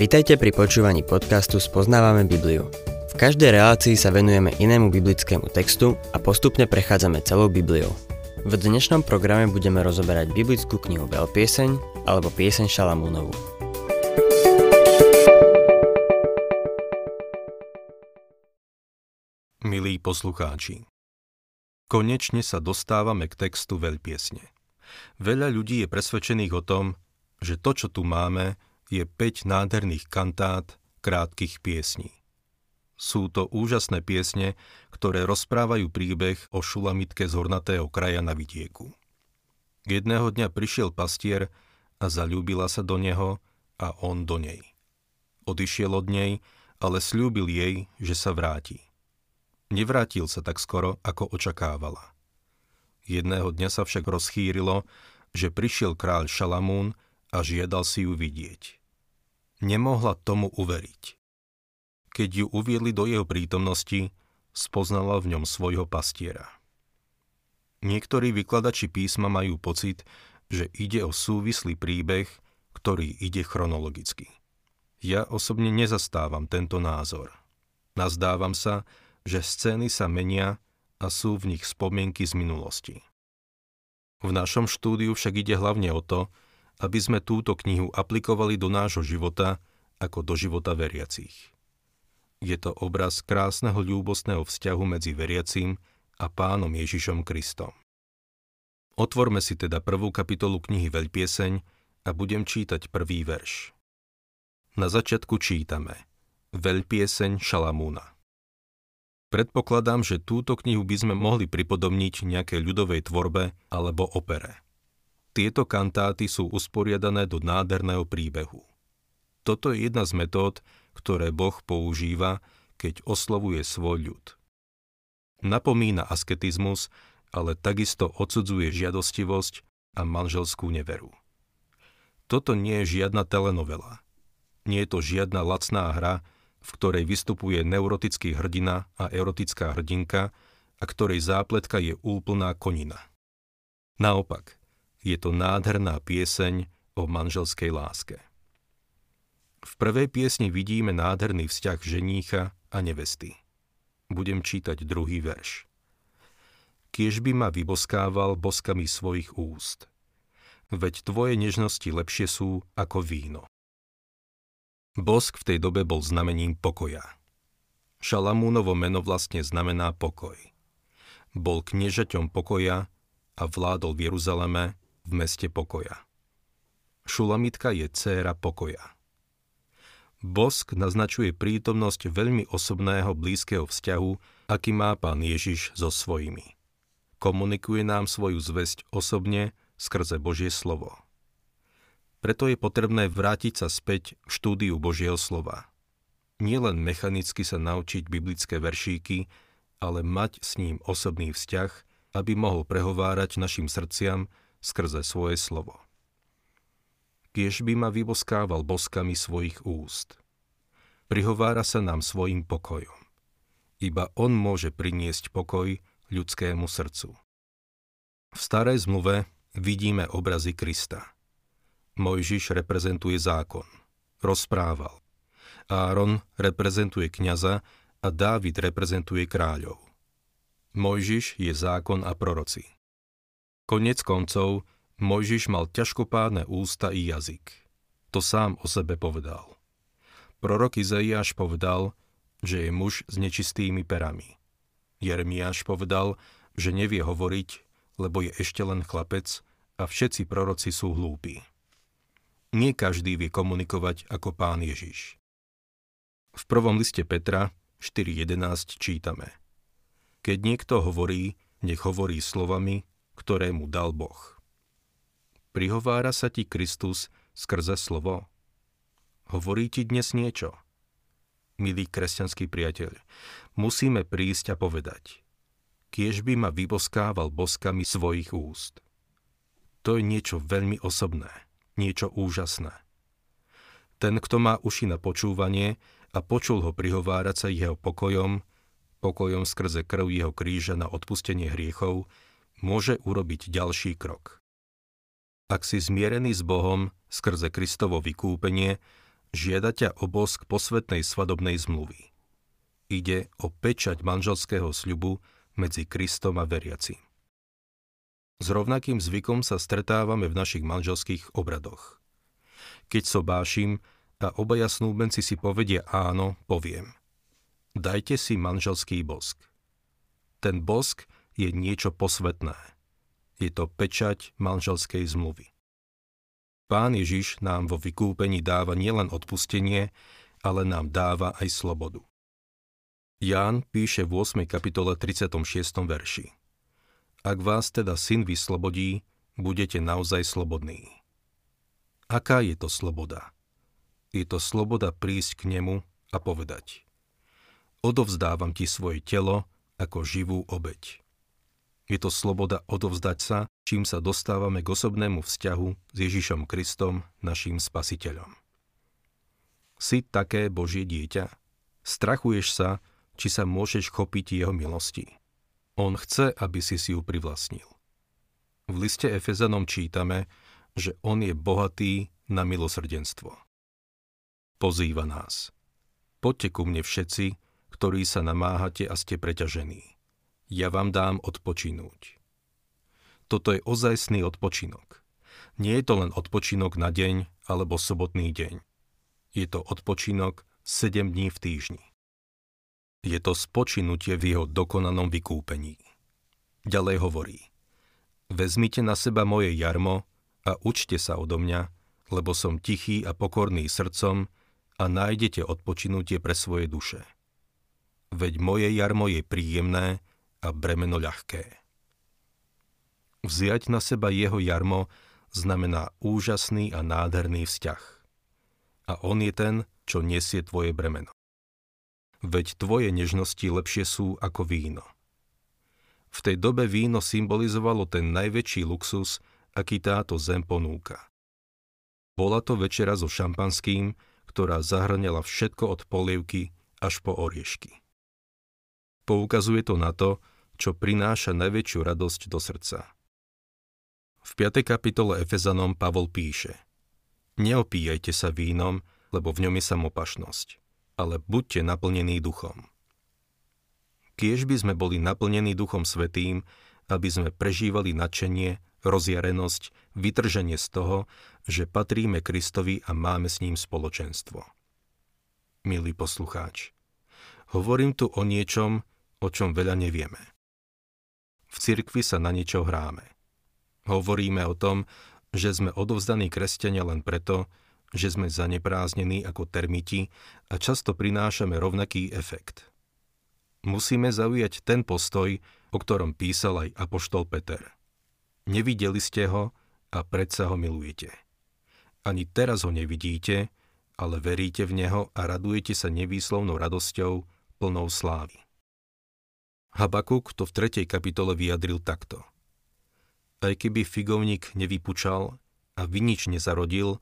Vitajte pri počúvaní podcastu Spoznávame Bibliu. V každej relácii sa venujeme inému biblickému textu a postupne prechádzame celou Bibliou. V dnešnom programe budeme rozoberať biblickú knihu Veľpieseň alebo Pieseň Šalamúnovu. Milí poslucháči, konečne sa dostávame k textu Veľpiesne. Veľa ľudí je presvedčených o tom, že to, čo tu máme, je 5 nádherných kantát krátkých piesní. Sú to úžasné piesne, ktoré rozprávajú príbeh o šulamitke z hornatého kraja na vidieku. Jedného dňa prišiel pastier a zalúbila sa do neho a on do nej. Odišiel od nej, ale slúbil jej, že sa vráti. Nevrátil sa tak skoro, ako očakávala. Jedného dňa sa však rozchýrilo, že prišiel kráľ Šalamún a žiadal si ju vidieť. Nemohla tomu uveriť. Keď ju uviedli do jeho prítomnosti, spoznala v ňom svojho pastiera. Niektorí vykladači písma majú pocit, že ide o súvislý príbeh, ktorý ide chronologicky. Ja osobne nezastávam tento názor. Nazdávam sa, že scény sa menia a sú v nich spomienky z minulosti. V našom štúdiu však ide hlavne o to, aby sme túto knihu aplikovali do nášho života ako do života veriacich. Je to obraz krásneho ľúbostného vzťahu medzi veriacím a pánom Ježišom Kristom. Otvorme si teda prvú kapitolu knihy Veľpieseň a budem čítať prvý verš. Na začiatku čítame Veľpieseň Šalamúna. Predpokladám, že túto knihu by sme mohli pripodobniť nejakej ľudovej tvorbe alebo opere. Tieto kantáty sú usporiadané do nádherného príbehu. Toto je jedna z metód, ktoré Boh používa, keď oslovuje svoj ľud. Napomína asketizmus, ale takisto odsudzuje žiadostivosť a manželskú neveru. Toto nie je žiadna telenovela. Nie je to žiadna lacná hra, v ktorej vystupuje neurotický hrdina a erotická hrdinka, a ktorej zápletka je úplná konina. Naopak, je to nádherná pieseň o manželskej láske. V prvej piesni vidíme nádherný vzťah ženícha a nevesty. Budem čítať druhý verš. Kiež by ma vyboskával boskami svojich úst. Veď tvoje nežnosti lepšie sú ako víno. Bosk v tej dobe bol znamením pokoja. Šalamúnovo meno vlastne znamená pokoj. Bol kniežaťom pokoja a vládol v Jeruzaleme v meste pokoja. Šulamitka je dcéra pokoja. Bosk naznačuje prítomnosť veľmi osobného blízkeho vzťahu, aký má pán Ježiš so svojimi. Komunikuje nám svoju zväzť osobne skrze Božie slovo. Preto je potrebné vrátiť sa späť k štúdiu Božieho slova. Nielen mechanicky sa naučiť biblické veršíky, ale mať s ním osobný vzťah, aby mohol prehovárať našim srdciam skrze svoje slovo. Kiež by ma vyboskával boskami svojich úst. Prihovára sa nám svojim pokojom. Iba on môže priniesť pokoj ľudskému srdcu. V starej zmluve vidíme obrazy Krista. Mojžiš reprezentuje zákon. Rozprával. Áron reprezentuje kňaza a Dávid reprezentuje kráľov. Mojžiš je zákon a proroci. Konec koncov, Mojžiš mal ťažkopádne ústa i jazyk. To sám o sebe povedal. Prorok Izaiáš povedal, že je muž s nečistými perami. Jeremiáš povedal, že nevie hovoriť, lebo je ešte len chlapec a všetci proroci sú hlúpi. Nie každý vie komunikovať ako pán Ježiš. V prvom liste Petra 4.11 čítame Keď niekto hovorí, nech hovorí slovami, ktoré mu dal Boh. Prihovára sa ti Kristus skrze slovo? Hovorí ti dnes niečo? Milý kresťanský priateľ, musíme prísť a povedať. Kiež by ma vyboskával boskami svojich úst. To je niečo veľmi osobné, niečo úžasné. Ten, kto má uši na počúvanie a počul ho prihovárať sa jeho pokojom, pokojom skrze krv jeho kríža na odpustenie hriechov, môže urobiť ďalší krok. Ak si zmierený s Bohom skrze Kristovo vykúpenie, žiada ťa bosk posvetnej svadobnej zmluvy. Ide o pečať manželského sľubu medzi Kristom a veriacim. S rovnakým zvykom sa stretávame v našich manželských obradoch. Keď sobášim a obaja snúbenci si povedia áno, poviem. Dajte si manželský bosk. Ten bosk je niečo posvetné – je to pečať manželskej zmluvy. Pán Ježiš nám vo vykúpení dáva nielen odpustenie, ale nám dáva aj slobodu. Ján píše v 8. kapitole 36. verši. Ak vás teda syn vyslobodí, budete naozaj slobodní. Aká je to sloboda? Je to sloboda prísť k nemu a povedať Odovzdávam ti svoje telo ako živú obeď. Je to sloboda odovzdať sa, čím sa dostávame k osobnému vzťahu s Ježišom Kristom, našim spasiteľom. Si také Božie dieťa? Strachuješ sa, či sa môžeš chopiť jeho milosti. On chce, aby si si ju privlastnil. V liste Efezanom čítame, že on je bohatý na milosrdenstvo. Pozýva nás. Poďte ku mne všetci, ktorí sa namáhate a ste preťažení ja vám dám odpočinúť. Toto je ozajstný odpočinok. Nie je to len odpočinok na deň alebo sobotný deň. Je to odpočinok 7 dní v týždni. Je to spočinutie v jeho dokonanom vykúpení. Ďalej hovorí, vezmite na seba moje jarmo a učte sa odo mňa, lebo som tichý a pokorný srdcom a nájdete odpočinutie pre svoje duše. Veď moje jarmo je príjemné a bremeno ľahké. Vziať na seba jeho jarmo znamená úžasný a nádherný vzťah. A on je ten, čo nesie tvoje bremeno. Veď tvoje nežnosti lepšie sú ako víno. V tej dobe víno symbolizovalo ten najväčší luxus, aký táto zem ponúka. Bola to večera so šampanským, ktorá zahrňala všetko od polievky až po oriešky. Poukazuje to na to, čo prináša najväčšiu radosť do srdca. V 5. kapitole Efezanom Pavol píše Neopíjajte sa vínom, lebo v ňom je samopašnosť, ale buďte naplnení duchom. Kiež by sme boli naplnení duchom svetým, aby sme prežívali nadšenie, rozjarenosť, vytrženie z toho, že patríme Kristovi a máme s ním spoločenstvo. Milý poslucháč, hovorím tu o niečom, o čom veľa nevieme. V cirkvi sa na niečo hráme. Hovoríme o tom, že sme odovzdaní kresťania len preto, že sme zanepráznení ako termiti a často prinášame rovnaký efekt. Musíme zaujať ten postoj, o ktorom písal aj apoštol Peter. Nevideli ste ho a predsa ho milujete. Ani teraz ho nevidíte, ale veríte v neho a radujete sa nevýslovnou radosťou plnou slávy. Habakuk to v 3. kapitole vyjadril takto. Aj keby figovník nevypučal a vinič nezarodil,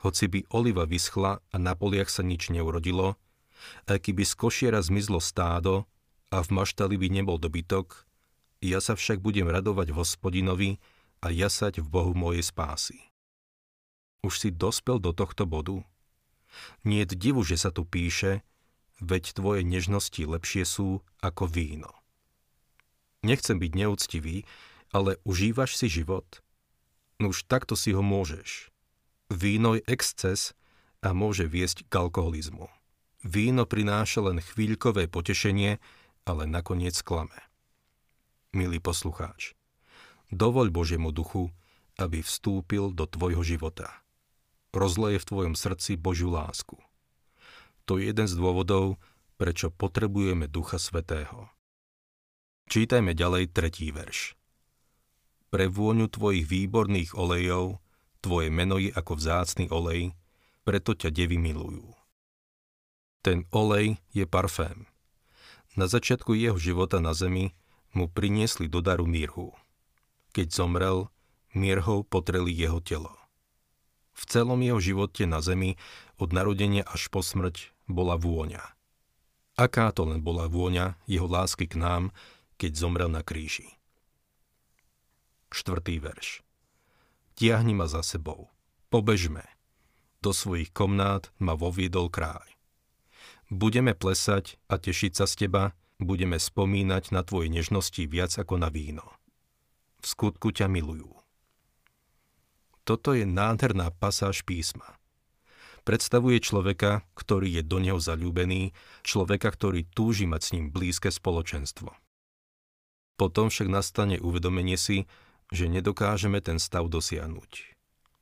hoci by oliva vyschla a na poliach sa nič neurodilo, aj keby z košiera zmizlo stádo a v maštali by nebol dobytok, ja sa však budem radovať hospodinovi a jasať v Bohu mojej spásy. Už si dospel do tohto bodu? Nie divu, že sa tu píše, veď tvoje nežnosti lepšie sú ako víno. Nechcem byť neúctivý, ale užívaš si život? No už takto si ho môžeš. Víno je exces a môže viesť k alkoholizmu. Víno prináša len chvíľkové potešenie, ale nakoniec klame. Milý poslucháč, dovoľ Božiemu duchu, aby vstúpil do tvojho života. Rozleje v tvojom srdci Božiu lásku. To je jeden z dôvodov, prečo potrebujeme Ducha Svetého. Čítajme ďalej tretí verš. Pre vôňu tvojich výborných olejov, tvoje meno je ako vzácný olej, preto ťa devy milujú. Ten olej je parfém. Na začiatku jeho života na zemi mu priniesli do daru mirhu. Keď zomrel, mirhou potreli jeho telo. V celom jeho živote na zemi od narodenia až po smrť bola vôňa. Aká to len bola vôňa jeho lásky k nám, keď zomrel na kríži. Štvrtý verš. tiahni ma za sebou. Pobežme. Do svojich komnát ma voviedol kráľ. Budeme plesať a tešiť sa z teba, budeme spomínať na tvoje nežnosti viac ako na víno. V skutku ťa milujú. Toto je nádherná pasáž písma. Predstavuje človeka, ktorý je do neho zalúbený, človeka, ktorý túži mať s ním blízke spoločenstvo. Potom však nastane uvedomenie si, že nedokážeme ten stav dosiahnuť.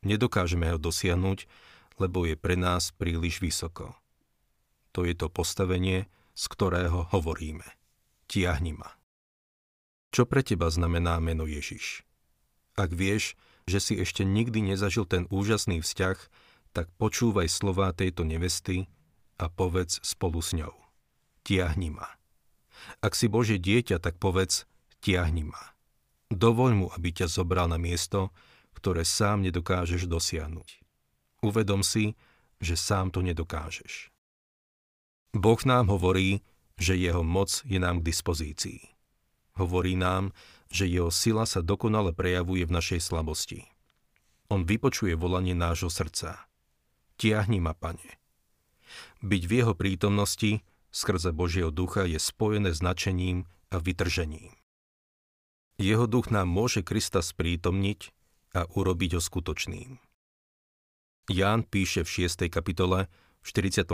Nedokážeme ho dosiahnuť, lebo je pre nás príliš vysoko. To je to postavenie, z ktorého hovoríme. Tiahni ma. Čo pre teba znamená meno Ježiš? Ak vieš, že si ešte nikdy nezažil ten úžasný vzťah, tak počúvaj slová tejto nevesty a povedz spolu s ňou. Tiahni ma. Ak si Bože dieťa, tak povedz, tiahni ma. Dovoľ mu, aby ťa zobral na miesto, ktoré sám nedokážeš dosiahnuť. Uvedom si, že sám to nedokážeš. Boh nám hovorí, že jeho moc je nám k dispozícii. Hovorí nám, že jeho sila sa dokonale prejavuje v našej slabosti. On vypočuje volanie nášho srdca. Tiahni ma, pane. Byť v jeho prítomnosti skrze Božieho ducha je spojené s nadšením a vytržením. Jeho duch nám môže Krista sprítomniť a urobiť ho skutočným. Ján píše v 6. kapitole v 44.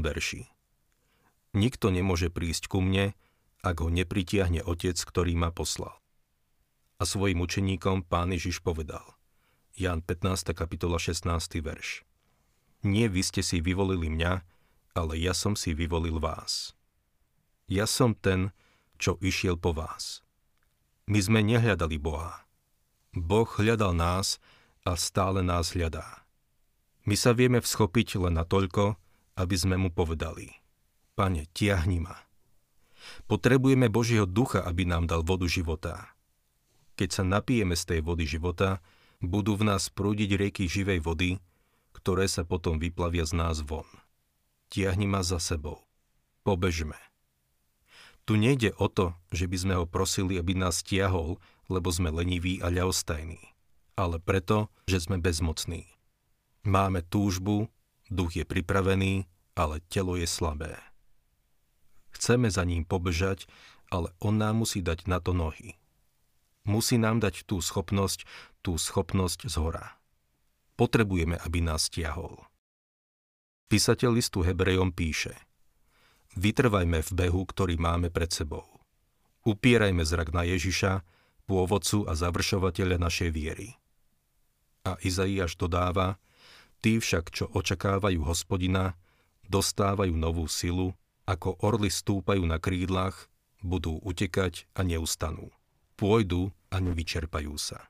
verši. Nikto nemôže prísť ku mne, ak ho nepritiahne Otec, ktorý ma poslal. A svojim učeníkom pán Ježiš povedal. Ján 15. kapitola 16. verš. Nie vy ste si vyvolili mňa, ale ja som si vyvolil vás. Ja som ten, čo išiel po vás. My sme nehľadali Boha. Boh hľadal nás a stále nás hľadá. My sa vieme vschopiť len na toľko, aby sme mu povedali. Pane, tiahni ma. Potrebujeme Božieho ducha, aby nám dal vodu života. Keď sa napijeme z tej vody života, budú v nás prúdiť rieky živej vody, ktoré sa potom vyplavia z nás von. Tiahni ma za sebou. Pobežme. Tu nejde o to, že by sme ho prosili, aby nás tiahol, lebo sme leniví a ľahostajní, ale preto, že sme bezmocní. Máme túžbu, duch je pripravený, ale telo je slabé. Chceme za ním pobežať, ale on nám musí dať na to nohy. Musí nám dať tú schopnosť, tú schopnosť hora. Potrebujeme, aby nás stiahol. Písateľ listu Hebrejom píše Vytrvajme v behu, ktorý máme pred sebou. Upierajme zrak na Ježiša, pôvodcu a završovateľa našej viery. A Izaiáš dodáva, Tí však, čo očakávajú hospodina, dostávajú novú silu, ako orly stúpajú na krídlach, budú utekať a neustanú. Pôjdu a nevyčerpajú sa.